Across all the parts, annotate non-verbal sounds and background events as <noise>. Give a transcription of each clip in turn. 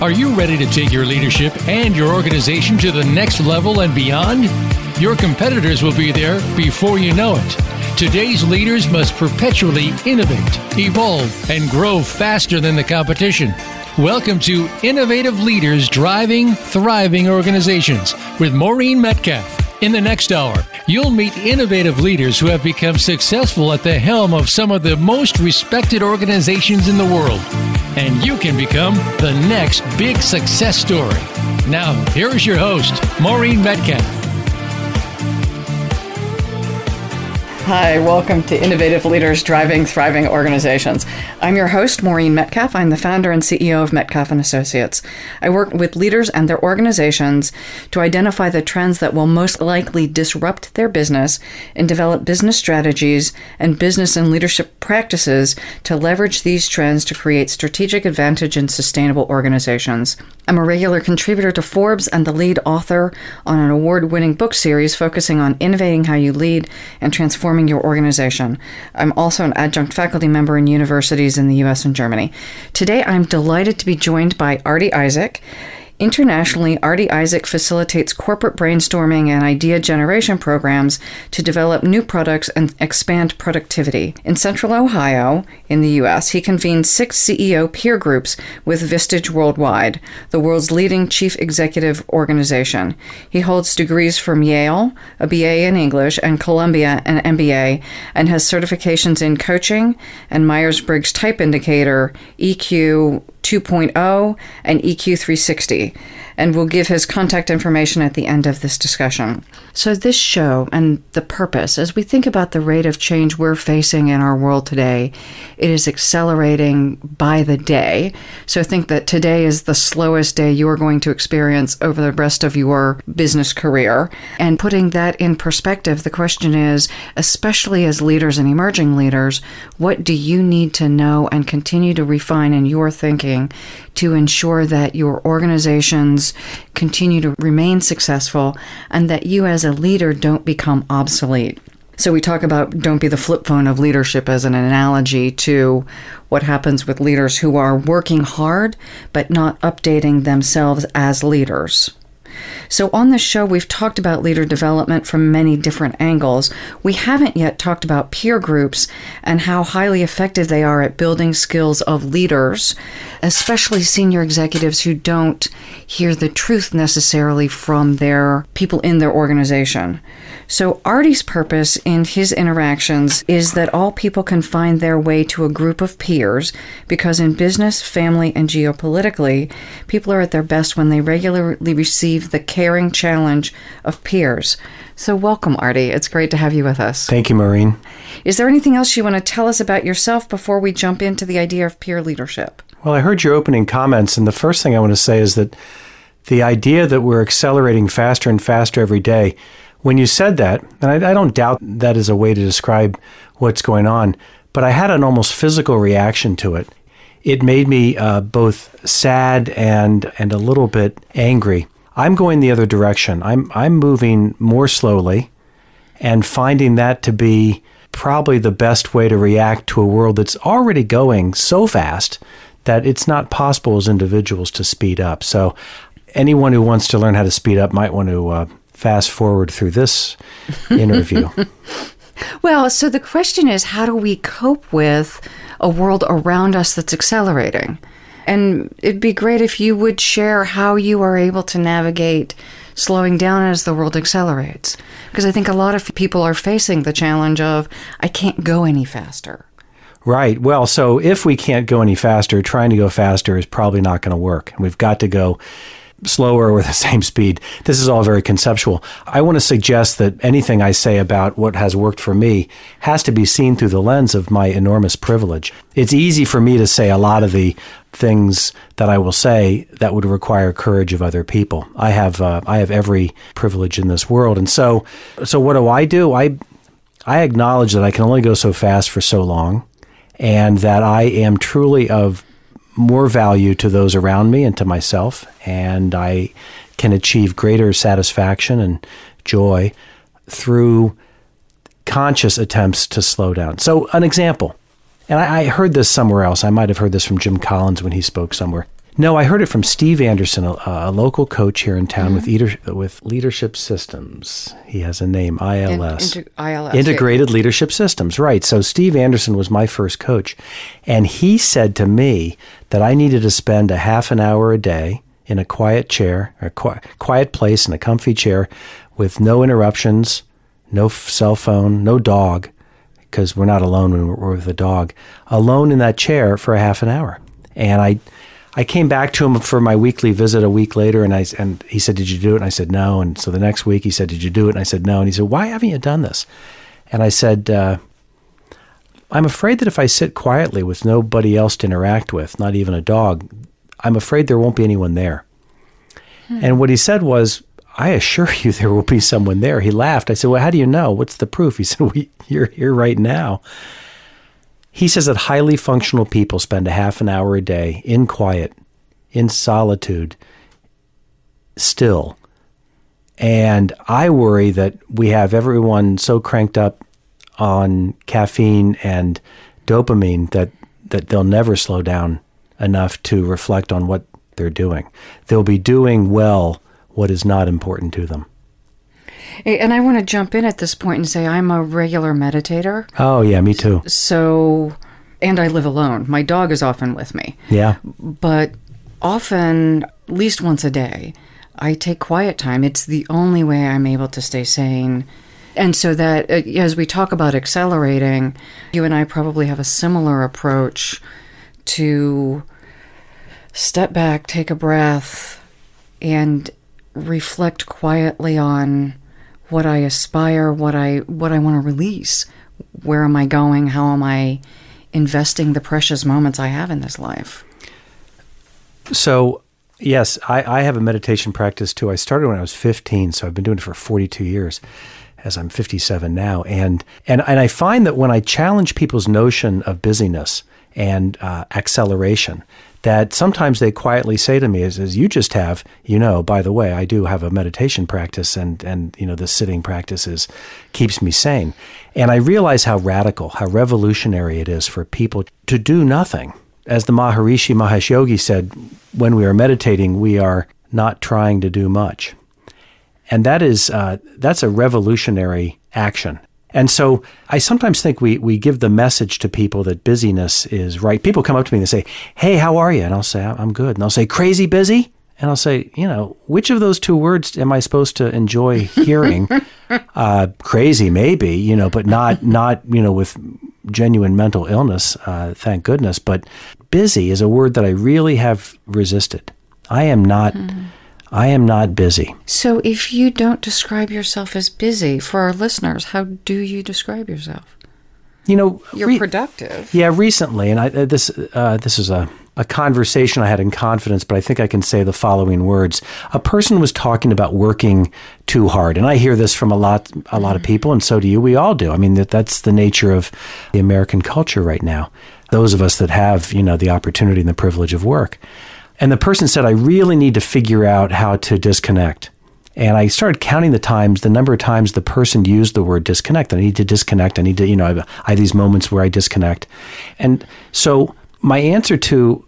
Are you ready to take your leadership and your organization to the next level and beyond? Your competitors will be there before you know it. Today's leaders must perpetually innovate, evolve, and grow faster than the competition. Welcome to Innovative Leaders Driving Thriving Organizations with Maureen Metcalf. In the next hour, you'll meet innovative leaders who have become successful at the helm of some of the most respected organizations in the world. And you can become the next big success story. Now, here is your host, Maureen Metcalf. Hi, welcome to Innovative Leaders Driving Thriving Organizations. I'm your host, Maureen Metcalf. I'm the founder and CEO of Metcalf and Associates. I work with leaders and their organizations to identify the trends that will most likely disrupt their business and develop business strategies and business and leadership practices to leverage these trends to create strategic advantage in sustainable organizations. I'm a regular contributor to Forbes and the lead author on an award winning book series focusing on innovating how you lead and transforming your organization. I'm also an adjunct faculty member in universities in the US and Germany. Today, I'm delighted to be joined by Artie Isaac. Internationally, Artie Isaac facilitates corporate brainstorming and idea generation programs to develop new products and expand productivity. In Central Ohio, in the U.S., he convenes six CEO peer groups with Vistage Worldwide, the world's leading chief executive organization. He holds degrees from Yale, a BA in English, and Columbia, an MBA, and has certifications in coaching and Myers Briggs Type Indicator, EQ 2.0 and EQ360 and we'll give his contact information at the end of this discussion. So, this show and the purpose, as we think about the rate of change we're facing in our world today, it is accelerating by the day. So, think that today is the slowest day you're going to experience over the rest of your business career. And putting that in perspective, the question is, especially as leaders and emerging leaders, what do you need to know and continue to refine in your thinking to ensure that your organizations continue to remain successful and that you as a leader don't become obsolete. So we talk about don't be the flip phone of leadership as an analogy to what happens with leaders who are working hard but not updating themselves as leaders. So, on this show, we've talked about leader development from many different angles. We haven't yet talked about peer groups and how highly effective they are at building skills of leaders, especially senior executives who don't hear the truth necessarily from their people in their organization. So, Artie's purpose in his interactions is that all people can find their way to a group of peers because in business, family, and geopolitically, people are at their best when they regularly receive the caring challenge of peers. So, welcome, Artie. It's great to have you with us. Thank you, Maureen. Is there anything else you want to tell us about yourself before we jump into the idea of peer leadership? Well, I heard your opening comments, and the first thing I want to say is that the idea that we're accelerating faster and faster every day when you said that, and I, I don't doubt that is a way to describe what's going on, but I had an almost physical reaction to it. It made me uh, both sad and and a little bit angry. I'm going the other direction. I'm I'm moving more slowly, and finding that to be probably the best way to react to a world that's already going so fast that it's not possible as individuals to speed up. So, anyone who wants to learn how to speed up might want to uh, fast forward through this <laughs> interview? well, so the question is how do we cope with a world around us that's accelerating? And it'd be great if you would share how you are able to navigate slowing down as the world accelerates. Because I think a lot of people are facing the challenge of, I can't go any faster. Right. Well, so if we can't go any faster, trying to go faster is probably not going to work. We've got to go slower or the <laughs> same speed. This is all very conceptual. I want to suggest that anything I say about what has worked for me has to be seen through the lens of my enormous privilege. It's easy for me to say a lot of the things that I will say that would require courage of other people. I have uh, I have every privilege in this world, and so so what do I do? I I acknowledge that I can only go so fast for so long, and that I am truly of more value to those around me and to myself, and I can achieve greater satisfaction and joy through conscious attempts to slow down. So, an example, and I, I heard this somewhere else. I might have heard this from Jim Collins when he spoke somewhere. No, I heard it from Steve Anderson, a, a local coach here in town with, mm-hmm. eater, with Leadership Systems. He has a name, ILS. In- inter- ILS. Integrated Leadership Systems, right. So Steve Anderson was my first coach. And he said to me that I needed to spend a half an hour a day in a quiet chair, a qui- quiet place in a comfy chair with no interruptions, no cell phone, no dog, because we're not alone when we're with a dog, alone in that chair for a half an hour. And I, I came back to him for my weekly visit a week later, and I and he said, "Did you do it?" And I said, "No." And so the next week he said, "Did you do it?" And I said, "No." And he said, "Why haven't you done this?" And I said, uh, "I'm afraid that if I sit quietly with nobody else to interact with, not even a dog, I'm afraid there won't be anyone there." Hmm. And what he said was, I assure you <laughs> there will be someone there. He laughed. I said, Well, how do you know? What's the proof? He <laughs> said, well, You're here right now. He says that highly functional people spend a half an hour a day in quiet, in solitude, still. And I worry that we have everyone so cranked up on caffeine and dopamine that, that they'll never slow down enough to reflect on what they're doing. They'll be doing well what is not important to them. And I want to jump in at this point and say I'm a regular meditator. Oh, yeah, me too. So, and I live alone. My dog is often with me. Yeah. But often, at least once a day, I take quiet time. It's the only way I'm able to stay sane. And so that uh, as we talk about accelerating, you and I probably have a similar approach to step back, take a breath, and reflect quietly on what I aspire, what I what I want to release. Where am I going? How am I investing the precious moments I have in this life? So, yes, I, I have a meditation practice too. I started when I was 15, so I've been doing it for 42 years as I'm 57 now. And, and, and I find that when I challenge people's notion of busyness and uh, acceleration, that sometimes they quietly say to me as, as you just have, you know, by the way, I do have a meditation practice and, and, you know, the sitting practice is, keeps me sane. And I realize how radical, how revolutionary it is for people to do nothing. As the Maharishi Mahesh Yogi said, when we are meditating, we are not trying to do much. And that is, uh, that's a revolutionary action. And so I sometimes think we, we give the message to people that busyness is right. People come up to me and they say, Hey, how are you? And I'll say, I'm good. And they'll say, Crazy busy? And I'll say, You know, which of those two words am I supposed to enjoy <laughs> hearing? uh, crazy, maybe, you know, but not, not, you know, with genuine mental illness, uh, thank goodness. But busy is a word that I really have resisted. I am not. Mm-hmm. I am not busy. So, if you don't describe yourself as busy for our listeners, how do you describe yourself? You know, you're re- productive. Yeah, recently, and I, uh, this uh, this is a, a conversation I had in confidence, but I think I can say the following words. A person was talking about working too hard, and I hear this from a lot a lot of people, and so do you. We all do. I mean, that that's the nature of the American culture right now. Those of us that have you know the opportunity and the privilege of work. And the person said, I really need to figure out how to disconnect. And I started counting the times, the number of times the person used the word disconnect. I need to disconnect. I need to, you know, I have, I have these moments where I disconnect. And so my answer to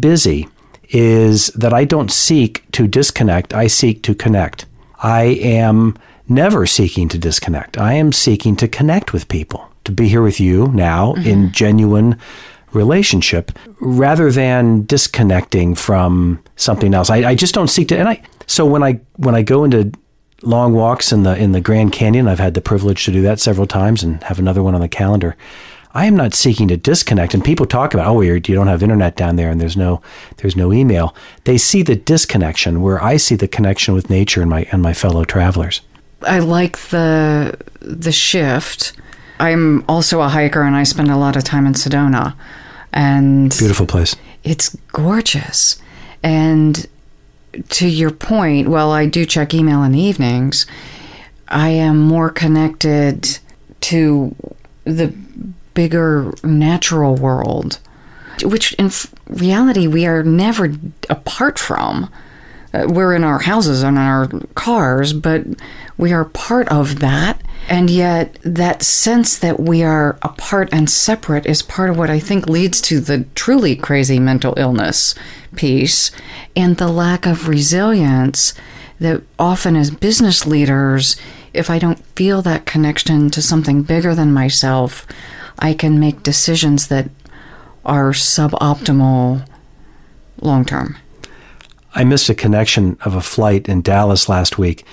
busy is that I don't seek to disconnect, I seek to connect. I am never seeking to disconnect. I am seeking to connect with people, to be here with you now mm-hmm. in genuine relationship rather than disconnecting from something else. I, I, just don't seek to and I so when I when I go into long walks in the in the Grand Canyon, I've had the privilege to do that several times and have another one on the calendar. I am not seeking to disconnect. And people talk about, oh, you don't have internet down there, and there's no there's no email. They see the disconnection, where I see the connection with nature and my and my fellow travelers. I like the the shift. I'm also a hiker, and I spend a lot of time in Sedona, and beautiful place. It's gorgeous, and to your point, while I do check email in the evenings, I am more connected to the bigger natural world, which in reality we are never apart from. Uh, we're in our houses and in our cars, but we are part of that. And yet, that sense that we are apart and separate is part of what I think leads to the truly crazy mental illness piece and the lack of resilience that often, as business leaders, if I don't feel that connection to something bigger than myself, I can make decisions that are suboptimal long term. I missed a connection of a flight in Dallas last week.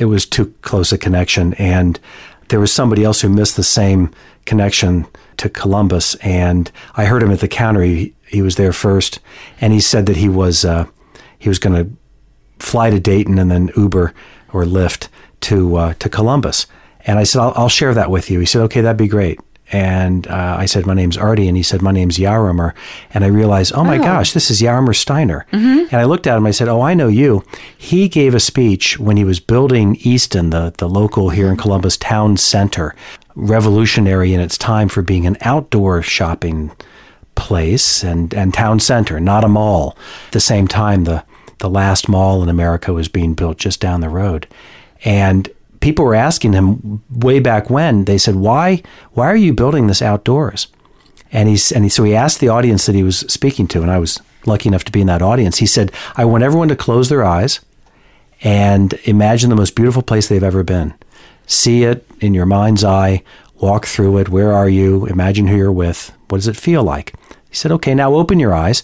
It was too close a connection, and there was somebody else who missed the same connection to Columbus. And I heard him at the counter. He, he was there first, and he said that he was uh, he was going to fly to Dayton and then Uber or Lyft to uh, to Columbus. And I said, I'll, I'll, share that with you. He said, okay, that'd be great. And uh, I said, my name's Artie. And he said, my name's Yaromir. And I realized, oh my oh. gosh, this is Yaromir Steiner. Mm-hmm. And I looked at him. I said, oh, I know you. He gave a speech when he was building Easton, the, the local here in Columbus town center, revolutionary in its time for being an outdoor shopping place and, and town center, not a mall. At the same time, the, the last mall in America was being built just down the road. And people were asking him way back when. They said, "Why? Why are you building this outdoors?" And he's and he, so he asked the audience that he was speaking to, and I was lucky enough to be in that audience. He said, "I want everyone to close their eyes and imagine the most beautiful place they've ever been. See it in your mind's eye. Walk through it. Where are you? Imagine who you're with. What does it feel like?" He said, "Okay, now open your eyes."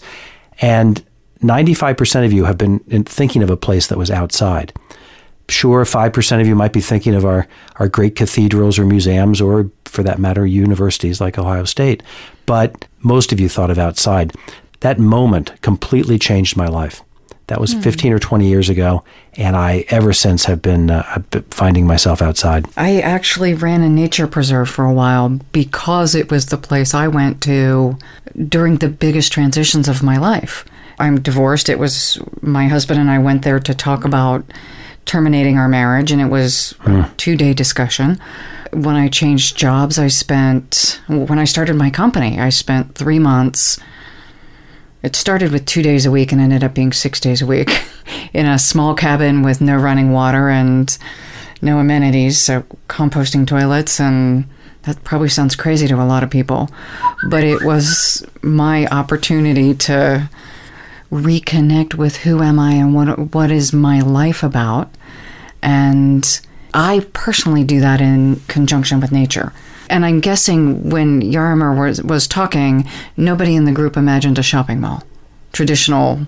And 95% of you have been thinking of a place that was outside. Sure, 5% of you might be thinking of our, our great cathedrals or museums, or for that matter, universities like Ohio State. But most of you thought of outside. That moment completely changed my life. That was mm. 15 or 20 years ago, and I ever since have been uh, finding myself outside. I actually ran a nature preserve for a while because it was the place I went to during the biggest transitions of my life. I'm divorced. It was my husband and I went there to talk about terminating our marriage, and it was mm. a two day discussion. When I changed jobs, I spent, when I started my company, I spent three months. It started with two days a week and ended up being six days a week <laughs> in a small cabin with no running water and no amenities, so composting toilets and that probably sounds crazy to a lot of people, but it was my opportunity to reconnect with who am I and what what is my life about. And I personally do that in conjunction with nature. And I'm guessing when Yaromir was, was talking, nobody in the group imagined a shopping mall, traditional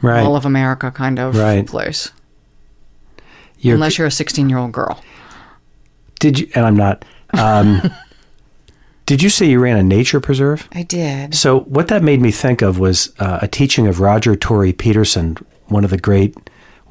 right. Mall of America kind of right. place. You're, Unless you're a 16 year old girl. Did you? And I'm not. Um, <laughs> Did you say you ran a nature preserve? I did. So, what that made me think of was uh, a teaching of Roger Tory Peterson, one of the great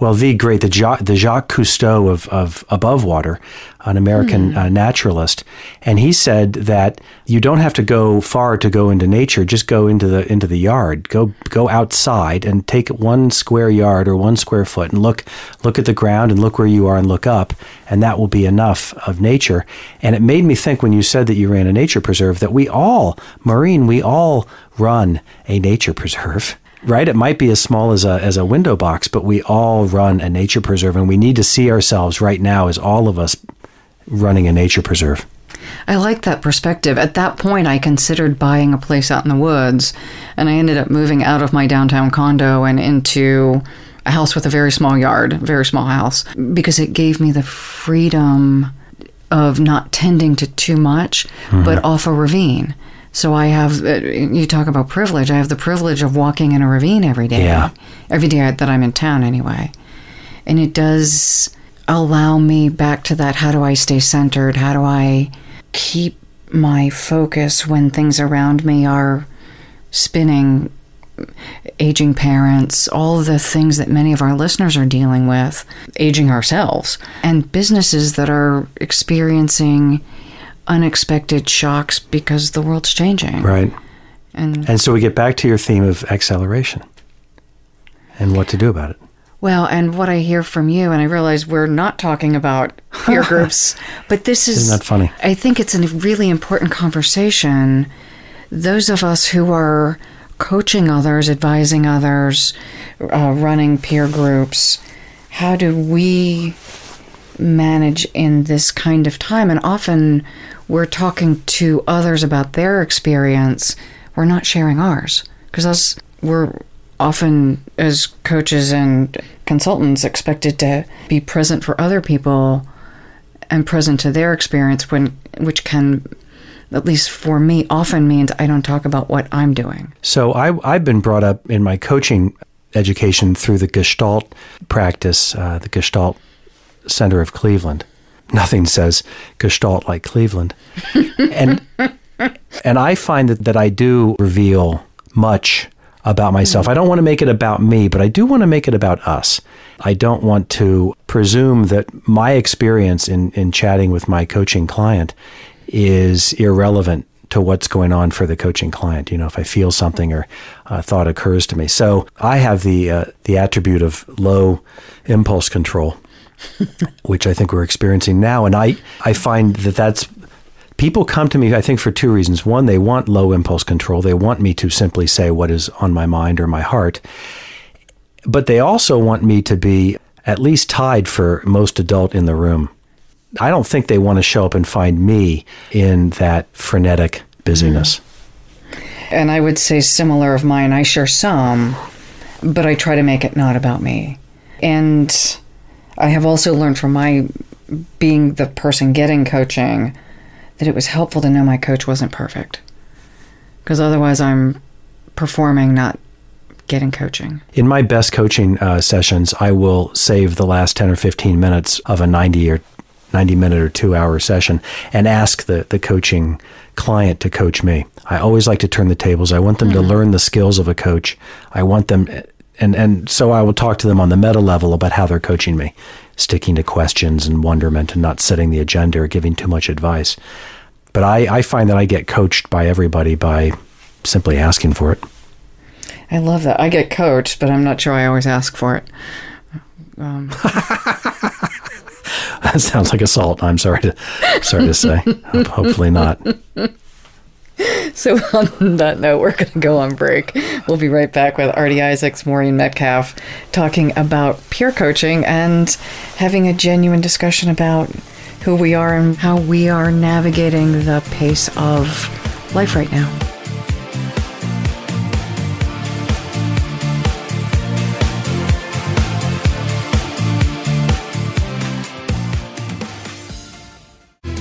well, the great, the, Jacques, the Jacques Cousteau of, of Above Water, an American mm. uh, naturalist, and he said that you don't have to go far to go into nature. Just go into the into the yard. Go go outside and take one square yard or one square foot and look look at the ground and look where you are and look up, and that will be enough of nature. And it made me think when you said that you ran a nature preserve that we all, Maureen, we all run a nature preserve right? It might be as small as a, as a window box, but we all run a nature preserve, and we need to see ourselves right now as all of us running a nature preserve. I like that perspective. At that point, I considered buying a place out in the woods, and I ended up moving out of my downtown condo and into a house with a very small yard, very small house, because it gave me the freedom of not tending to too much, mm-hmm. but off a ravine. So I have, uh, you talk about privilege. I have the privilege of walking in a ravine every day. Yeah. Every day that I'm in town, anyway. And it does allow me back to that how do I stay centered? How do I keep my focus when things around me are spinning? Aging parents, all the things that many of our listeners are dealing with, aging ourselves, and businesses that are experiencing unexpected shocks because the world's changing. Right. And and so we get back to your theme of acceleration and what to do about it. Well, and what I hear from you, and I realize we're not talking about peer <laughs> groups, but this is Isn't that funny? I think it's a really important conversation. Those of us who are coaching others, advising others, uh, running peer groups, how do we manage in this kind of time. And often we're talking to others about their experience, we're not sharing ours because us we're often as coaches and consultants expected to be present for other people and present to their experience when which can at least for me often means I don't talk about what I'm doing. So I I've been brought up in my coaching education through the Gestalt practice, uh, the Gestalt Center of Cleveland. Nothing says Gestalt like Cleveland. and and I find that, that I do reveal much about myself. I don't want to make it about me, but I do want to make it about us. I don't want to presume that my experience in, in chatting with my coaching client is irrelevant to what's going on for the coaching client. You know, if I feel something or a thought occurs to me. So I have the uh, the attribute of low impulse control, <laughs> which I think we're experiencing now, and I I find that that's people come to me, I think, for two reasons. One, they want low impulse control. They want me to simply say what is on my mind or my heart. But they also want me to be at least tied for most adult in the room. I don't think they want to show up and find me in that frenetic busyness. Mm. And I would say similar of mine. I share some, but I try to make it not about me. And I have also learned from my being the person getting coaching that it was helpful to know my coach wasn't perfect. Because otherwise, I'm performing, not getting coaching. In my best coaching uh, sessions, I will save the last 10 or 15 minutes of a 90 or 90 minute or two hour session and ask the, the coaching client to coach me. I always like to turn the tables. I want them mm-hmm. to learn the skills of a coach. I want them, and, and so I will talk to them on the meta level about how they're coaching me, sticking to questions and wonderment and not setting the agenda or giving too much advice. But I, I find that I get coached by everybody by simply asking for it. I love that. I get coached, but I'm not sure I always ask for it. Um. <laughs> that sounds like assault. I'm sorry to sorry to say. Hopefully not. <laughs> <laughs> So on that note, we're going to go on break. We'll be right back with Artie Isaacs, Maureen Metcalf, talking about peer coaching and having a genuine discussion about who we are and how we are navigating the pace of life right now.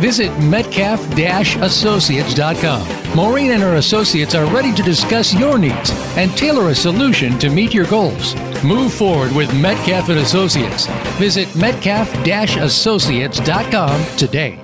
Visit metcalf-associates.com. Maureen and her associates are ready to discuss your needs and tailor a solution to meet your goals. Move forward with Metcalf and Associates. Visit metcalf-associates.com today.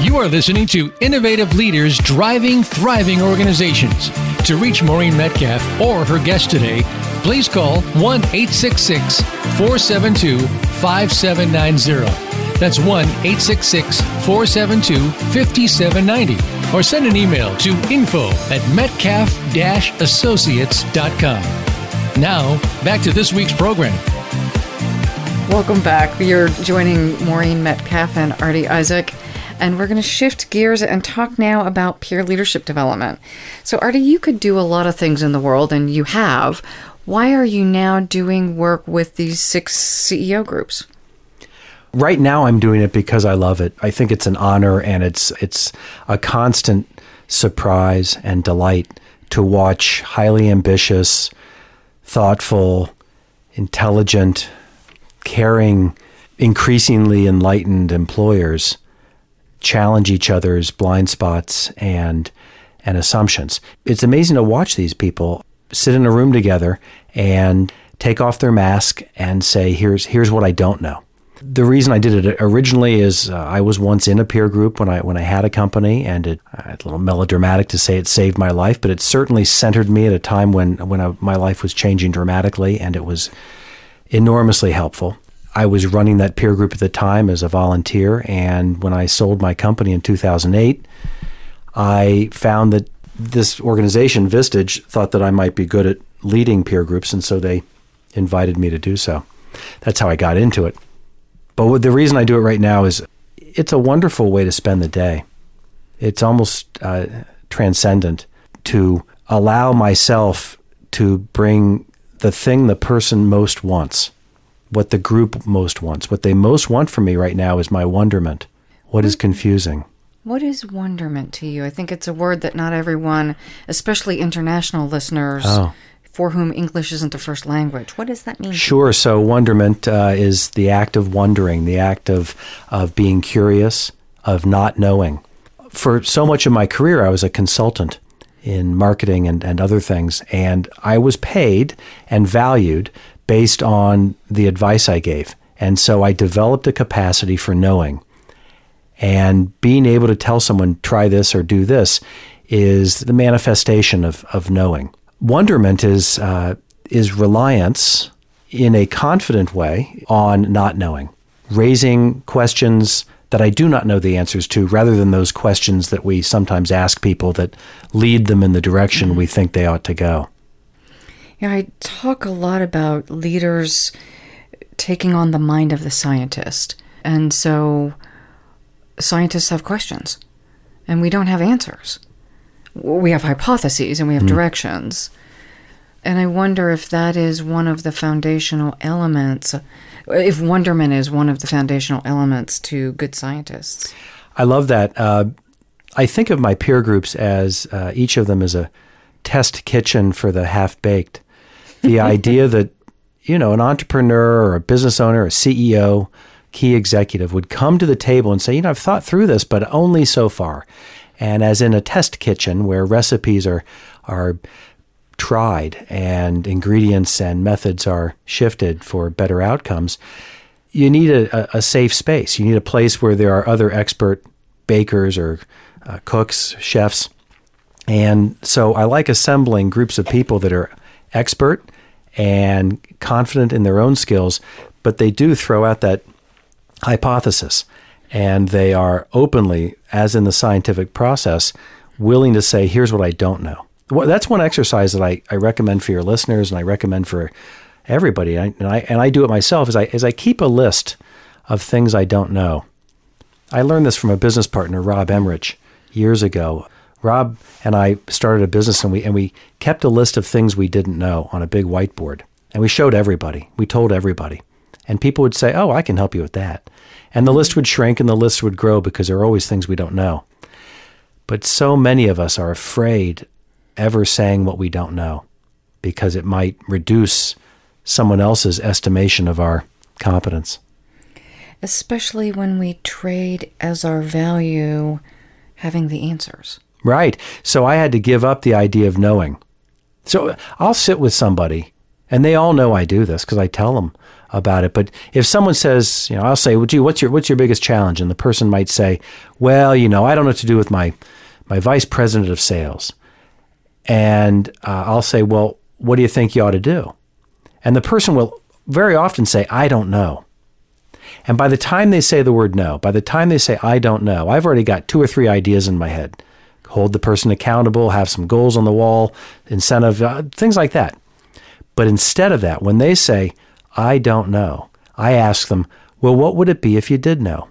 You are listening to Innovative Leaders Driving Thriving Organizations. To reach Maureen Metcalf or her guest today, please call 1 866 472 5790. That's 1 866 472 5790. Or send an email to info at metcalf associates.com. Now, back to this week's program. Welcome back. You're joining Maureen Metcalf and Artie Isaac And we're going to shift gears and talk now about peer leadership development. So, Artie, you could do a lot of things in the world, and you have. Why are you now doing work with these six CEO groups? Right now, I'm doing it because I love it. I think it's an honor, and it's it's a constant surprise and delight to watch highly ambitious, thoughtful, intelligent, caring, increasingly enlightened employers challenge each other's blind spots and and assumptions. It's amazing to watch these people sit in a room together and take off their mask and say here's here's what I don't know. The reason I did it originally is uh, I was once in a peer group when I when I had a company, and it, uh, it's a little melodramatic to say it saved my life, but it certainly centered me at a time when when I, my life was changing dramatically, and it was enormously helpful. I was running that peer group at the time as a volunteer, and when I sold my company in 2008, I found that this organization, Vistage, thought that I might be good at leading peer groups, and so they invited me to do so. That's how I got into it. But the reason I do it right now is it's a wonderful way to spend the day. It's almost uh, transcendent to allow myself to bring the thing the person most wants, what the group most wants. What they most want from me right now is my wonderment. What is confusing? What is wonderment to you? I think it's a word that not everyone, especially international listeners, oh for whom English isn't the first language. What does that mean? Sure. So, wonderment uh, is the act of wondering, the act of, of being curious, of not knowing. For so much of my career, I was a consultant in marketing and, and other things, and I was paid and valued based on the advice I gave. And so I developed a capacity for knowing. And being able to tell someone, try this or do this, is the manifestation of, of knowing wonderment is uh, is reliance in a confident way on not knowing, raising questions that I do not know the answers to, rather than those questions that we sometimes ask people that lead them in the direction mm-hmm. we think they ought to go. Yeah, I talk a lot about leaders taking on the mind of the scientist. And so scientists have questions and we don't have answers we have hypotheses and we have mm. directions. And I wonder if that is one of the foundational elements, if wonderment is one of the foundational elements to good scientists. I love that. Uh, I think of my peer groups as uh, each of them as a test kitchen for the half baked. The <laughs> idea that, you know, an entrepreneur or a business owner, a CEO, key executive would come to the table and say, you know, I've thought through this, but only so far. And as in a test kitchen where recipes are are tried and ingredients and methods are shifted for better outcomes, you need a, a safe space. You need a place where there are other expert bakers or uh, cooks, chefs. And so I like assembling groups of people that are expert and confident in their own skills, but they do throw out that hypothesis and they are openly, as in the scientific process, willing to say, here's what I don't know. Well, that's one exercise that I, I recommend for your listeners and I recommend for everybody. And I, and I, and I do it myself is I, is I keep a list of things I don't know. I learned this from a business partner, Rob Emmerich, years ago. Rob and I started a business and we, and we kept a list of things we didn't know on a big whiteboard. And we showed everybody. We told everybody. And people would say, Oh, I can help you with that. And the list would shrink and the list would grow because there are always things we don't know. But so many of us are afraid ever saying what we don't know because it might reduce someone else's estimation of our competence. Especially when we trade as our value having the answers. Right. So I had to give up the idea of knowing. So I'll sit with somebody, and they all know I do this because I tell them about it. But if someone says, you know, I'll say, well, gee, what's your what's your biggest challenge? And the person might say, well, you know, I don't know what to do with my my vice president of sales. And uh, I'll say, well, what do you think you ought to do? And the person will very often say, I don't know. And by the time they say the word no, by the time they say, I don't know, I've already got two or three ideas in my head. Hold the person accountable, have some goals on the wall, incentive, uh, things like that. But instead of that, when they say, I don't know. I ask them, well, what would it be if you did know?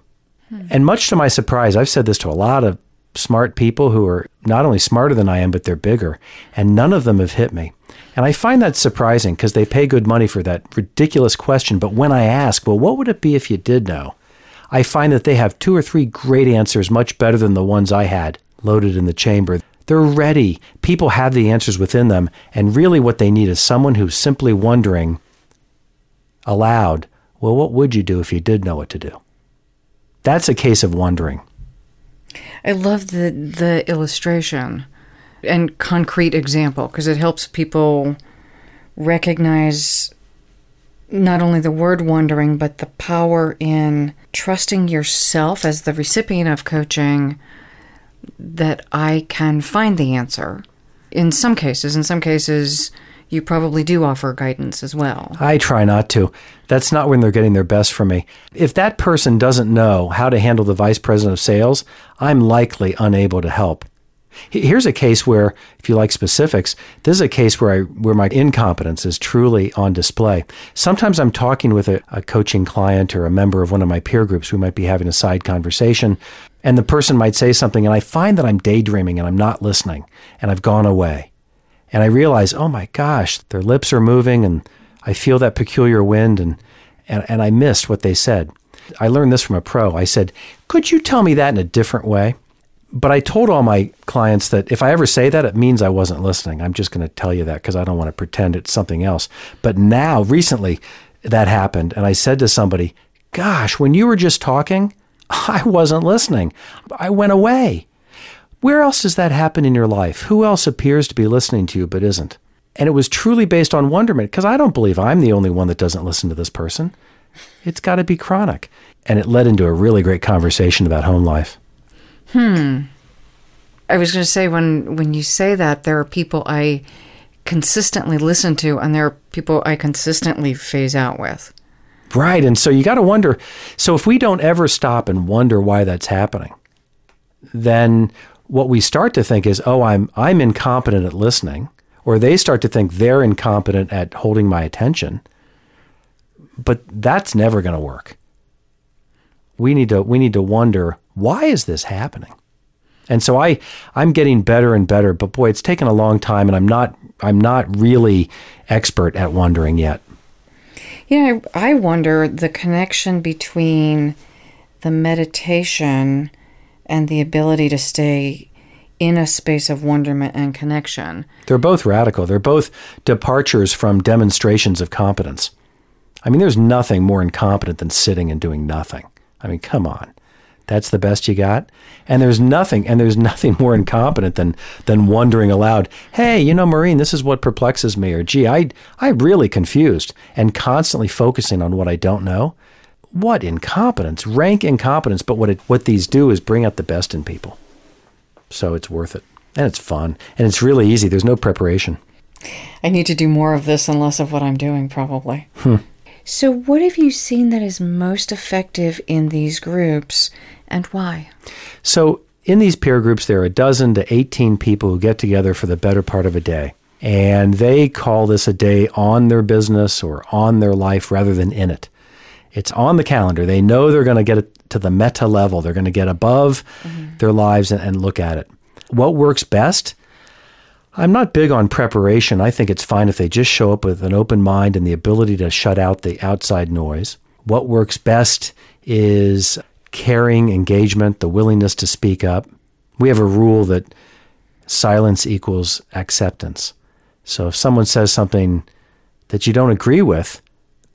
And much to my surprise, I've said this to a lot of smart people who are not only smarter than I am, but they're bigger, and none of them have hit me. And I find that surprising because they pay good money for that ridiculous question. But when I ask, well, what would it be if you did know? I find that they have two or three great answers, much better than the ones I had loaded in the chamber. They're ready. People have the answers within them. And really, what they need is someone who's simply wondering aloud, well, what would you do if you did know what to do? That's a case of wondering. I love the the illustration and concrete example because it helps people recognize not only the word wondering but the power in trusting yourself as the recipient of coaching that I can find the answer. In some cases, in some cases you probably do offer guidance as well. I try not to. That's not when they're getting their best from me. If that person doesn't know how to handle the vice president of sales, I'm likely unable to help. Here's a case where, if you like specifics, this is a case where I where my incompetence is truly on display. Sometimes I'm talking with a, a coaching client or a member of one of my peer groups. We might be having a side conversation, and the person might say something, and I find that I'm daydreaming and I'm not listening, and I've gone away. And I realize, oh my gosh, their lips are moving and I feel that peculiar wind and, and, and I missed what they said. I learned this from a pro. I said, could you tell me that in a different way? But I told all my clients that if I ever say that, it means I wasn't listening. I'm just going to tell you that because I don't want to pretend it's something else. But now, recently, that happened. And I said to somebody, gosh, when you were just talking, <laughs> I wasn't listening. I went away. Where else does that happen in your life? Who else appears to be listening to you but isn't? And it was truly based on wonderment because I don't believe I'm the only one that doesn't listen to this person. It's got to be chronic. And it led into a really great conversation about home life. Hmm. I was going to say when when you say that there are people I consistently listen to and there are people I consistently phase out with. Right. And so you got to wonder so if we don't ever stop and wonder why that's happening, then what we start to think is, oh, I'm I'm incompetent at listening, or they start to think they're incompetent at holding my attention. But that's never going to work. We need to we need to wonder why is this happening? And so I I'm getting better and better, but boy, it's taken a long time and I'm not I'm not really expert at wondering yet. Yeah, I, I wonder the connection between the meditation and the ability to stay in a space of wonderment and connection. They're both radical. They're both departures from demonstrations of competence. I mean, there's nothing more incompetent than sitting and doing nothing. I mean, come on. That's the best you got? And there's nothing and there's <laughs> nothing more incompetent than than wondering aloud, "Hey, you know, Maureen, this is what perplexes me," or "Gee, I I'm really confused," and constantly focusing on what I don't know what incompetence, rank incompetence. But what it, what these do is bring out the best in people. So it's worth it, and it's fun, and it's really easy. There's no preparation. I need to do more of this and less of what I'm doing, probably. Hmm. So, what have you seen that is most effective in these groups, and why? So, in these peer groups, there are a dozen to 18 people who get together for the better part of a day. And they call this a day on their business or on their life rather than in it. It's on the calendar. They know they're going to get it to the meta level. They're going to get above mm-hmm. their lives and, and look at it. What works best? I'm not big on preparation. I think it's fine if they just show up with an open mind and the ability to shut out the outside noise. What works best is caring engagement, the willingness to speak up. We have a rule that silence equals acceptance. So if someone says something that you don't agree with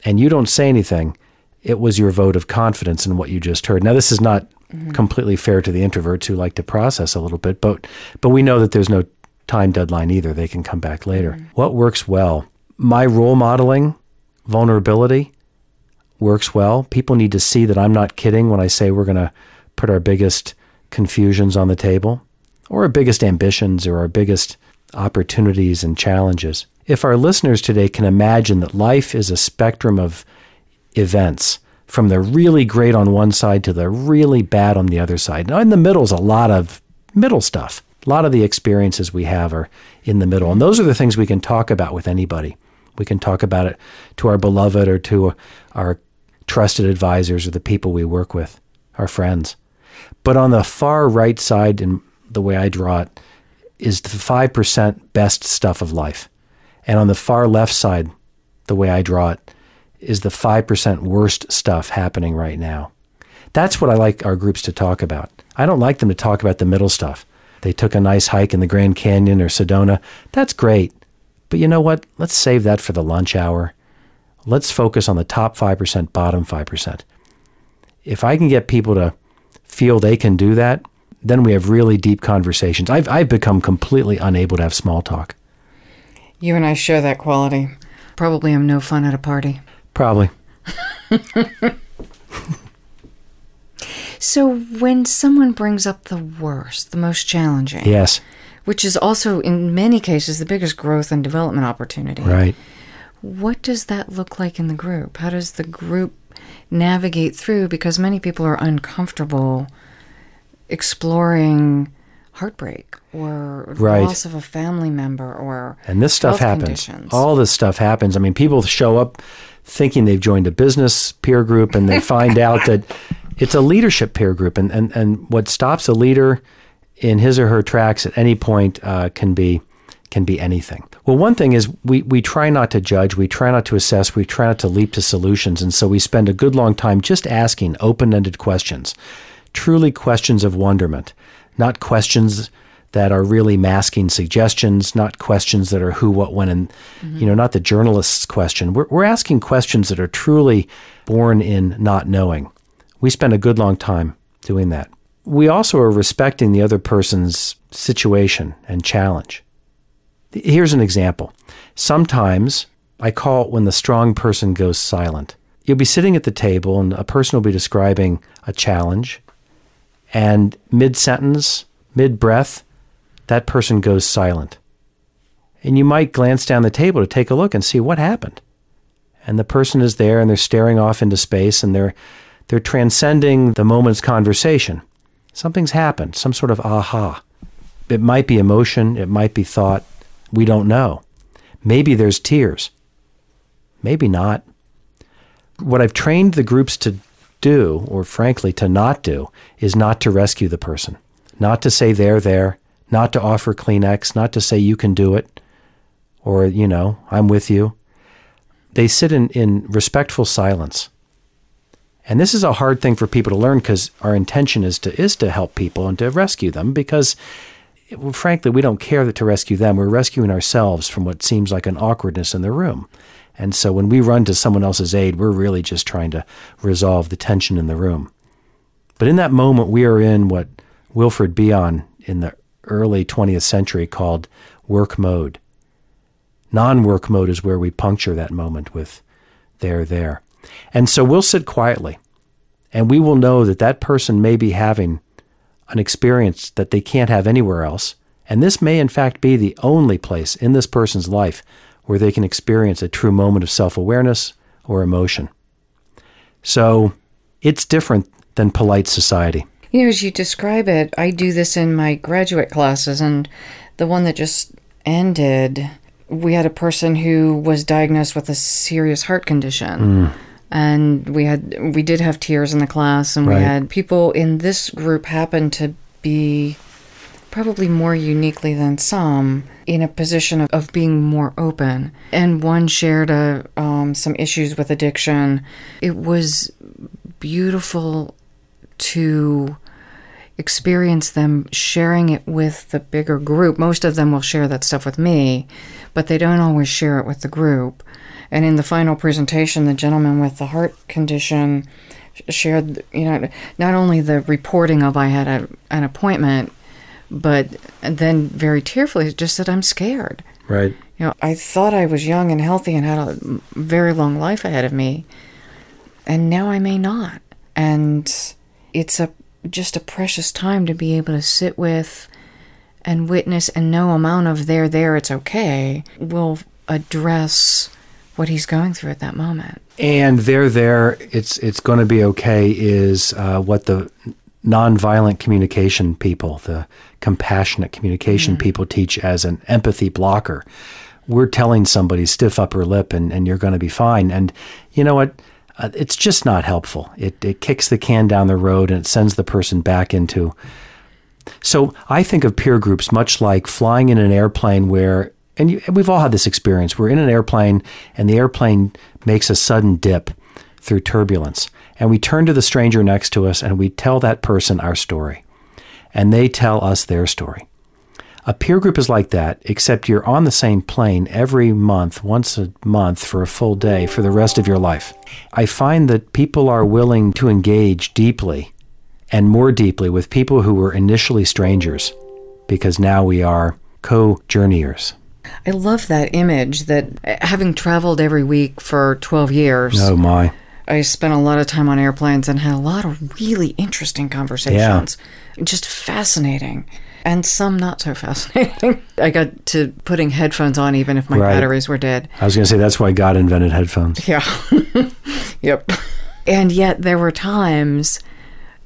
and you don't say anything, it was your vote of confidence in what you just heard. Now, this is not mm-hmm. completely fair to the introverts who like to process a little bit, but but we know that there's no time deadline either. They can come back later. Mm-hmm. What works well? My role modeling, vulnerability works well. People need to see that I'm not kidding when I say we're going to put our biggest confusions on the table or our biggest ambitions or our biggest opportunities and challenges. If our listeners today can imagine that life is a spectrum of events from the really great on one side to the really bad on the other side. Now, in the middle is a lot of middle stuff. A lot of the experiences we have are in the middle. And those are the things we can talk about with anybody. We can talk about it to our beloved or to our trusted advisors or the people we work with. our friends. But on the far right side, in the way I draw it, is the 5% best stuff of life. And on the far left side, the way I draw it, is the 5% worst stuff happening right now. That's what I like our groups to talk about. I don't like them to talk about the middle stuff. They took a nice hike in the Grand Canyon or Sedona. That's great. But you know what? Let's save that for the lunch hour. Let's focus on the top 5%, bottom 5%. If I can get people to feel they can do that, then we have really deep conversations. I've, I've become completely unable to have small talk. You and I share that quality. Probably I'm no fun at a party. Probably. <laughs> So when someone brings up the worst, the most challenging, Yes. which is also in many cases the biggest growth and development opportunity, Right. what does that look like in the group? How does the group navigate through? Because many people are uncomfortable exploring heartbreak or Right. loss of a family member or And this stuff happens. conditions. All this stuff happens. I mean, people show up thinking they've joined a business peer group and they find <laughs> out that it's a leadership peer group. And, and, and what stops a leader in his or her tracks at any point uh, can be can be anything. Well, one thing is we, we try not to judge, we try not to assess, we try not to leap to solutions. And so we spend a good long time just asking open ended questions, truly questions of wonderment, not questions that are really masking suggestions, not questions that are who, what, when, and, you know, not the journalist's question. We're, we're asking questions that are truly born in not knowing. We spend a good long time doing that. We also are respecting the other person's situation and challenge. Here's an example. Sometimes I call it when the strong person goes silent. You'll be sitting at the table and a person will be describing a challenge, and mid sentence, mid breath, that person goes silent. And you might glance down the table to take a look and see what happened. And the person is there and they're staring off into space and they're they're transcending the moment's conversation. Something's happened, some sort of aha. It might be emotion, it might be thought. We don't know. Maybe there's tears. Maybe not. What I've trained the groups to do, or frankly to not do, is not to rescue the person, not to say they're there, not to offer Kleenex, not to say you can do it, or, you know, I'm with you. They sit in, in respectful silence. And this is a hard thing for people to learn because our intention is to is to help people and to rescue them because well, frankly, we don't care to rescue them. We're rescuing ourselves from what seems like an awkwardness in the room. And so when we run to someone else's aid, we're really just trying to resolve the tension in the room. But in that moment, we are in what Wilfred Bion in the early 20th century called work mode. Non work mode is where we puncture that moment with there, there. And so we'll sit quietly and we will know that that person may be having an experience that they can't have anywhere else. And this may, in fact, be the only place in this person's life where they can experience a true moment of self awareness or emotion. So it's different than polite society. You know, as you describe it, I do this in my graduate classes, and the one that just ended, we had a person who was diagnosed with a serious heart condition. Hmm. And we had we did have tears in the class, and Right. we had people in this group happen to be probably more uniquely than some in a position of, of being more open. And one shared a, um, some issues with addiction. It was beautiful to experience them sharing it with the bigger group. Most of them will share that stuff with me, but they don't always share it with the group. And in the final presentation, the gentleman with the heart condition shared, you know, not only the reporting of I had a, an appointment, but then very tearfully just said, I'm scared. Right. You know, I thought I was young and healthy and had a very long life ahead of me, and now I may not. And it's a just a precious time to be able to sit with and witness and no amount of there there it's okay will address what he's going through at that moment. And there, there, it's it's going to be okay. Is uh, what the nonviolent communication people, the compassionate communication people teach as an empathy blocker. We're telling somebody stiff upper lip, and, and you're going to be fine. And you know what? Uh, it's just not helpful. It, it kicks the can down the road and it sends the person back into. So I think of peer groups much like flying in an airplane where, and you, we've all had this experience. We're in an airplane and the airplane makes a sudden dip through turbulence. And we turn to the stranger next to us and we tell that person our story. And they tell us their story. A peer group is like that, except you're on the same plane every month, once a month for a full day for the rest of your life. I find that people are willing to engage deeply and more deeply with people who were initially strangers because now we are co journeyers. I love that image that eh, having traveled every week for 12 years. Oh, my. I spent a lot of time on airplanes and had a lot of really interesting conversations. Yeah. Just fascinating and some not so <laughs> fascinating. I got to putting headphones on even if my right. batteries were dead. I was going to say that's why God invented headphones. Yeah. <laughs> yep. And yet there were times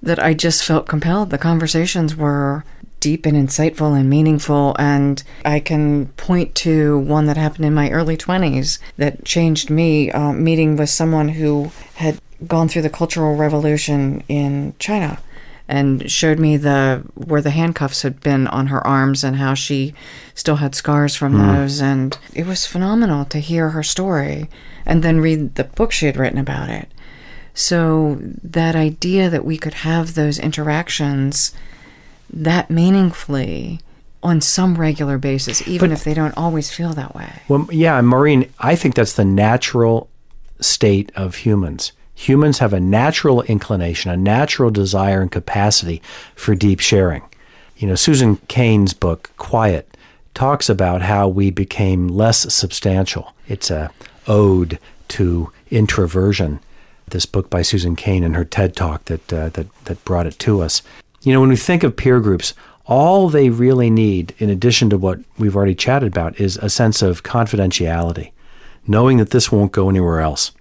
that I just felt compelled. The conversations were deep and insightful and meaningful. And I can point to one that happened in my early 20s that changed me, uh, meeting with someone who had gone through the Cultural Revolution in China and showed me the where the handcuffs had been on her arms and how she still had scars from mm. those and it was phenomenal to hear her story and then read the book she had written about it so that idea that we could have those interactions that meaningfully on some regular basis even but, if they don't always feel that way well yeah maureen i think that's the natural state of humans Humans have a natural inclination, a natural desire and capacity for deep sharing. You know, Susan Cain's book, Quiet, talks about how we became less substantial. It's a ode to introversion. This book by Susan Cain and her TED talk that, uh, that, that brought it to us. You know, when we think of peer groups, all they really need, in addition to what we've already chatted about, is a sense of confidentiality, knowing that this won't go anywhere else.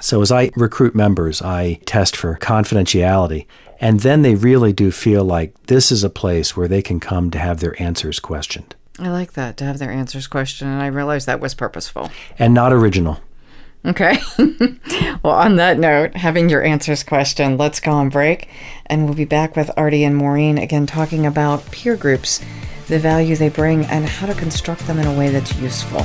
So as I recruit members, I test for confidentiality. And then they really do feel like this is a place where they can come to have their answers questioned. I like that, to have their answers questioned. And I realized that was purposeful. And not original. Okay. <laughs> well, on that note, having your answers question, let's go on break. And we'll be back with Artie and Maureen again talking about peer groups, the value they bring, and how to construct them in a way that's useful.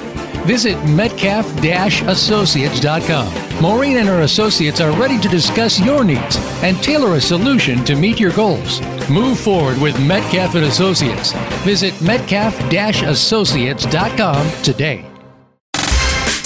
Visit metcalf-associates.com. Maureen and her associates are ready to discuss your needs and tailor a solution to meet your goals. Move forward with Metcalf and Associates. Visit metcalf-associates.com today.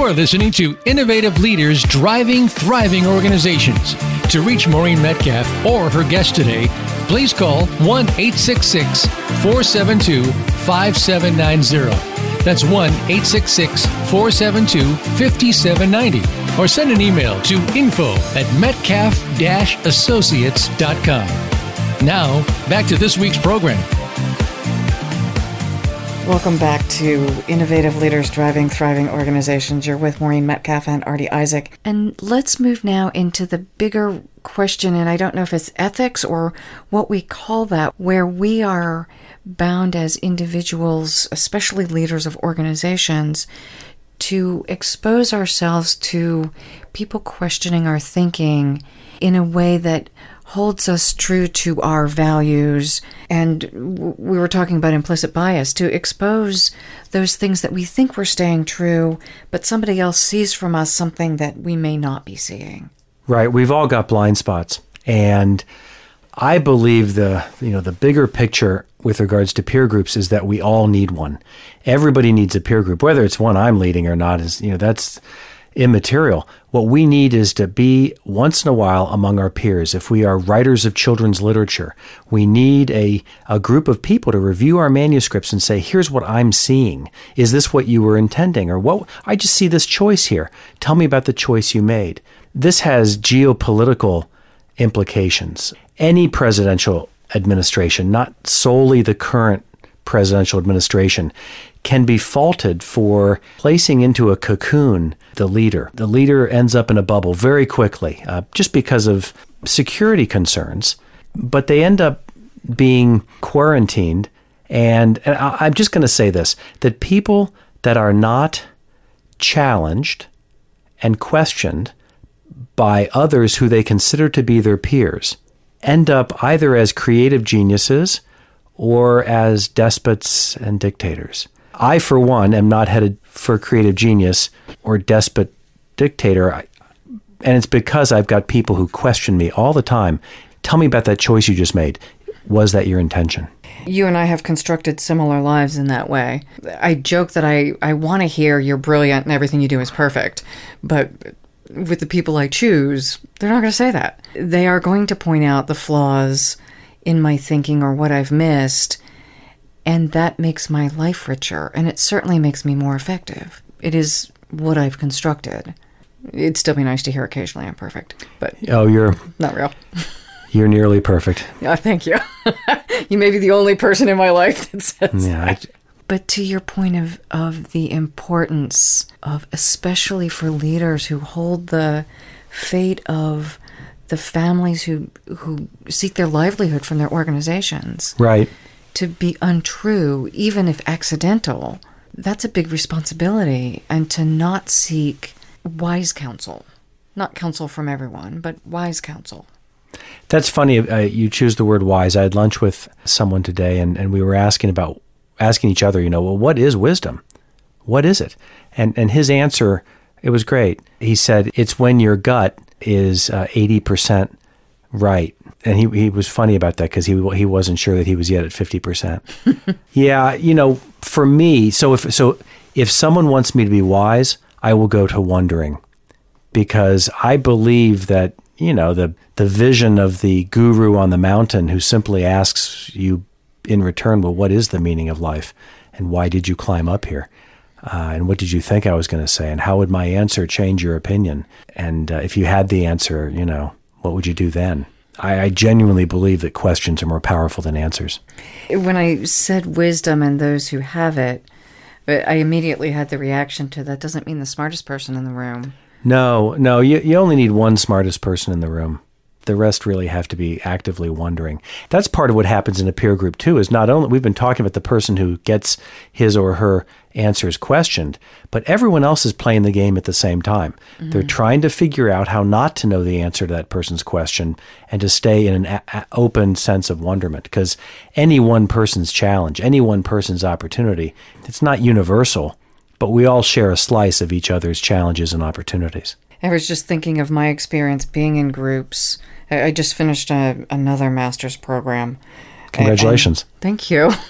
You are listening to Innovative Leaders Driving Thriving Organizations. To reach Maureen Metcalf or her guest today, please call 1 866 472 5790. That's 1 866 472 5790. Or send an email to info at metcalf associates.com. Now, back to this week's program. Welcome back to Innovative Leaders Driving Thriving Organizations. You're with Maureen Metcalf and Artie Isaac. And let's move now into the bigger question, and I don't know if it's ethics or what we call that, where we are bound as individuals, especially leaders of organizations, to expose ourselves to people questioning our thinking in a way that holds us true to our values. And we were talking about implicit bias to expose those things that we think we're staying true, but somebody else sees from us something that we may not be seeing. Right. We've all got blind spots. And I believe the you know the bigger picture with regards to peer groups is that we all need one. Everybody needs a peer group, whether it's one I'm leading or not. Is you know that's immaterial. What we need is to be once in a while among our peers. If we are writers of children's literature, we need a, a group of people to review our manuscripts and say, here's what I'm seeing. Is this what you were intending? Or what I just see this choice here. Tell me about the choice you made. This has geopolitical implications. Any presidential administration, not solely the current presidential administration, can be faulted for placing into a cocoon the leader. The leader ends up in a bubble very quickly uh, just because of security concerns, but they end up being quarantined. And, and I'm just going to say this that people that are not challenged and questioned by others who they consider to be their peers end up either as creative geniuses or as despots and dictators. I, for one, am not headed for creative genius or despot dictator. And it's because I've got people who question me all the time. Tell me about that choice you just made. Was that your intention? You and I have constructed similar lives in that way. I joke that I, I want to hear you're brilliant and everything you do is perfect. But with the people I choose, they're not going to say that. They are going to point out the flaws in my thinking or what I've missed. And that makes my life richer. And it certainly makes me more effective. It is what I've constructed. It'd still be nice to hear occasionally I'm perfect, but oh, you're not real. <laughs> You're nearly perfect. Yeah, thank you. <laughs> you may be the only person in my life that says yeah, that. I, but to your point of, of the importance of, especially for leaders who hold the fate of the families who who seek their livelihood from their organizations, right, to be untrue, even if accidental, that's a big responsibility, and to not seek wise counsel, not counsel from everyone, but wise counsel. That's funny. Uh, you choose the word wise. I had lunch with someone today, and, and we were asking about asking each other, you know, well, what is wisdom? What is it? And and his answer, it was great. He said it's when your gut is uh, eighty uh, percent right, and he he was funny about that because he he wasn't sure that he was yet at fifty percent. <laughs> yeah, you know, for me, so if so if someone wants me to be wise, I will go to wondering because I believe that you know the the vision of the guru on the mountain who simply asks you in return, well, what is the meaning of life? And why did you climb up here? Uh, and what did you think I was going to say? And how would my answer change your opinion? And uh, if you had the answer, you know, what would you do then? I, I, genuinely believe that questions are more powerful than answers. When I said wisdom and those who have it, I immediately had the reaction to that doesn't mean the smartest person in the room. No, no, you, you only need one smartest person in the room the rest really have to be actively wondering. That's part of what happens in a peer group too. Is not only we've been talking about the person who gets his or her answers questioned, but everyone else is playing the game at the same time. Mm-hmm. They're trying to figure out how not to know the answer to that person's question and to stay in an a- a- open sense of wonderment. Because any one person's challenge, any one person's opportunity, it's not universal, but we all share a slice of each other's challenges and opportunities. I was just thinking of my experience being in groups. I just finished a, another master's program. Congratulations. And, thank you. <laughs>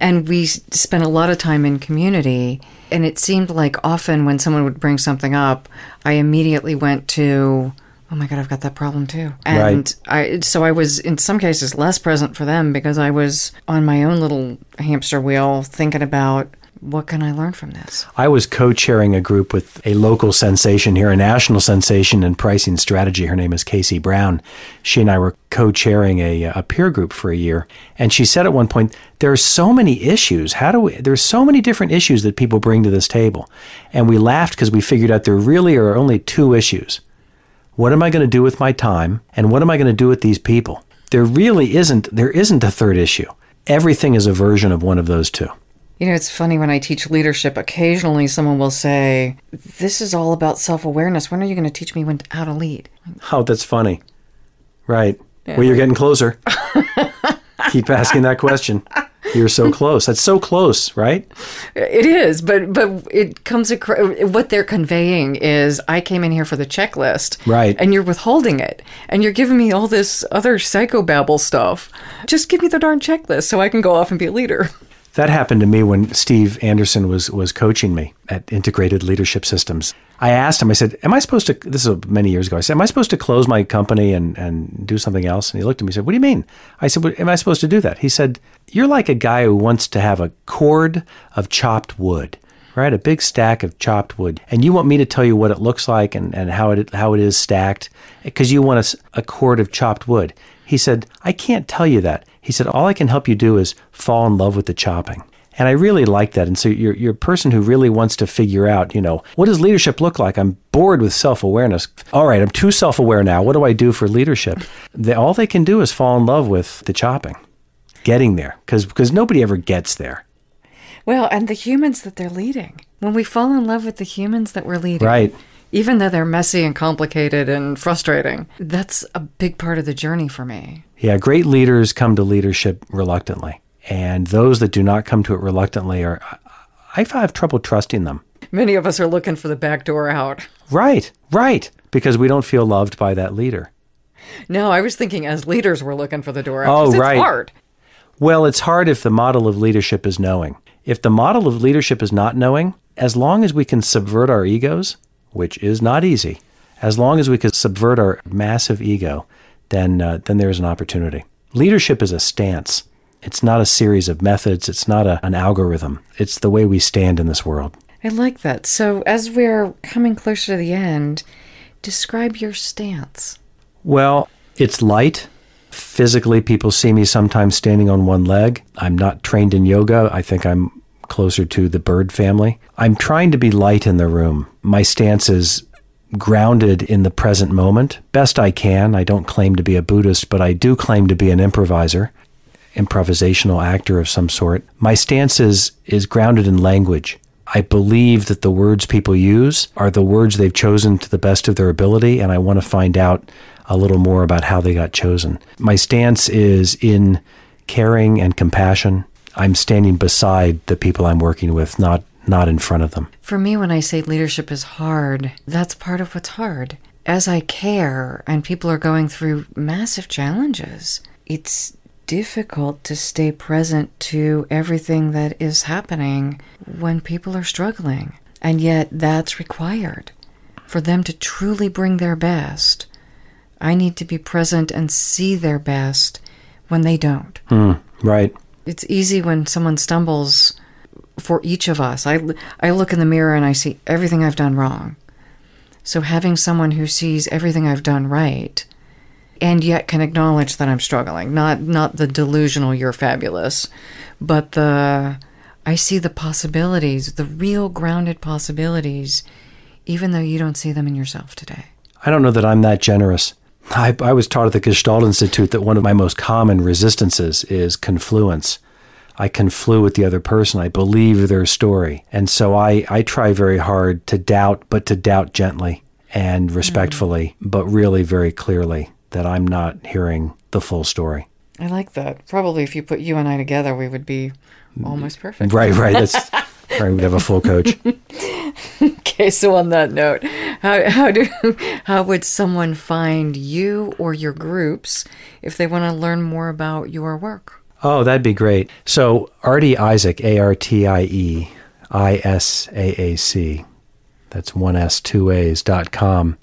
And we spent a lot of time in community. And it seemed like often when someone would bring something up, I immediately went to, oh my God, I've got that problem too. And right. I, so I was in some cases less present for them because I was on my own little hamster wheel thinking about What can I learn from this? I was co chairing a group with a local sensation here, a national sensation in pricing strategy. Her name is Casey Brown. She and I were co chairing a, a peer group for a year. And she said at one point, There are so many issues. How do we, there's so many different issues that people bring to this table. And we laughed because we figured out there really are only two issues. What am I going to do with my time? And what am I going to do with these people? There really isn't, there isn't a third issue. Everything is a version of one of those two. You know, it's funny when I teach leadership, occasionally someone will say, This is all about self awareness. When are you going to teach me when, how to lead? Oh, that's funny. Right. Well, you're getting closer. <laughs> Keep asking that question. You're so close. That's so close, right? It is, but but it comes across what they're conveying is I came in here for the checklist, Right. And you're withholding it, and you're giving me all this other psychobabble stuff. Just give me the darn checklist so I can go off and be a leader. <laughs> That happened to me when Steve Anderson was was coaching me at Integrated Leadership Systems. I asked him, I said, Am I supposed to this is many years ago, I said, Am I supposed to close my company and, and do something else? And he looked at me and said, What do you mean? I said, "What- Am I supposed to do that? He said, You're like a guy who wants to have a cord of chopped wood. Right, a big stack of chopped wood, and you want me to tell you what it looks like and, and how it how it is stacked, because you want a cord of chopped wood. He said, I can't tell you that. He said, all I can help you do is fall in love with the chopping. And I really like that. And so you're, you're a person who really wants to figure out, you know, what does leadership look like? I'm bored with self awareness. All right, I'm too self aware now. What do I do for leadership? They, all they can do is fall in love with the chopping, getting there, because nobody ever gets there. Well, and the humans that they're leading. When we fall in love with the humans that we're leading, Right. Even though they're messy and complicated and frustrating, that's a big part of the journey for me. Yeah, great leaders come to leadership reluctantly. And those that do not come to it reluctantly are, I I have trouble trusting them. Many of us are looking for the back door out. Right, right. Because we don't feel loved by that leader. No, I was thinking as leaders, we're looking for the door out. Oh, right. hard. Well, it's hard if the model of leadership is knowing. If the model of leadership is not knowing, as long as we can subvert our egos, which is not easy, as long as we can subvert our massive ego, then uh, then there's an opportunity. Leadership is a stance. It's not a series of methods. It's not a, an algorithm. It's the way we stand in this world. I like that. So, as we're coming closer to the end, describe your stance. Well, it's light. Physically, people see me sometimes standing on one leg. I'm not trained in yoga. I think I'm closer to the bird family. I'm trying to be light in the room. My stance is grounded in the present moment, best I can. I don't claim to be a Buddhist, but I do claim to be an improviser, improvisational actor of some sort. My stance is, is grounded in language. I believe that the words people use are the words they've chosen to the best of their ability, and I want to find out a little more about how they got chosen. My stance is in caring and compassion. I'm standing beside the people I'm working with, not not in front of them. For me, when I say leadership is hard, that's part of what's hard. As I care and people are going through massive challenges, it's difficult to stay present to everything that is happening when people are struggling. And yet, that's required. For them to truly bring their best, I need to be present and see their best when they don't. Hmm, right. It's easy when someone stumbles for each of us. I, I look in the mirror and I see everything I've done wrong. So having someone who sees everything I've done right and yet can acknowledge that I'm struggling, not not the delusional you're fabulous, but the I see the possibilities, the real grounded possibilities even though you don't see them in yourself today. I don't know that I'm that generous. I, I was taught at the Gestalt Institute that one of my most common resistances is confluence. I conflue with the other person. I believe their story. And so I, I try very hard to doubt, but to doubt gently and hmm. respectfully, but really very clearly that I'm not hearing the full story. I like that. Probably if you put you and I together, we would be almost perfect. Right, right. That's <laughs> We'd have a full coach. <laughs> Okay, so on that note, how how do how would someone find you or your groups if they want to learn more about your work? Oh, that'd be great. So Artie Isaac, A R T I E I S A A C. That's one S, two A's dot com.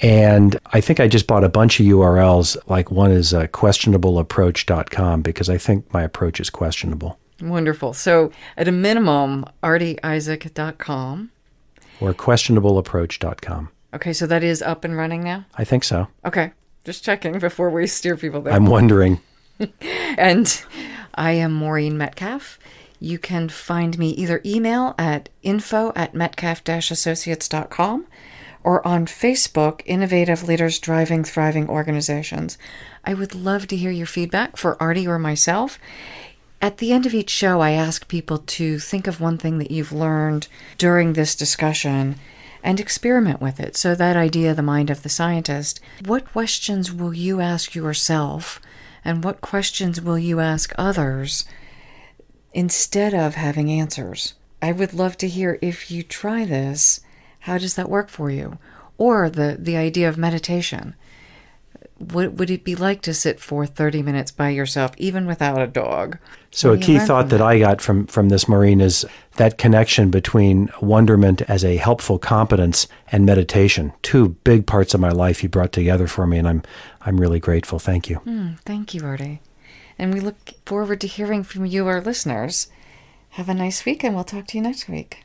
And I think I just bought a bunch of URLs. Like one is uh, questionableapproach.com because I think my approach is questionable. Wonderful. So, at a minimum, artieisaac.com. Or questionableapproach.com. Okay, so that is up and running now? I think so. Okay, just checking before we steer people there. I'm wondering. <laughs> and I am Maureen Metcalf. You can find me either email at info at metcalf-associates.com or on Facebook, Innovative Leaders Driving Thriving Organizations. I would love to hear your feedback for Artie or myself. At the end of each show, I ask people to think of one thing that you've learned during this discussion and experiment with it. So, that idea, the mind of the scientist, what questions will you ask yourself and what questions will you ask others instead of having answers? I would love to hear if you try this, how does that work for you? Or the, the idea of meditation. What would it be like to sit for 30 minutes by yourself, even without a dog? So, a key thought that I got from, from this, Maureen, is that connection between wonderment as a helpful competence and meditation. Two big parts of my life you brought together for me, and I'm, I'm really grateful. Thank you. Mm, thank you, Artie. And we look forward to hearing from you, our listeners. Have a nice week, and we'll talk to you next week.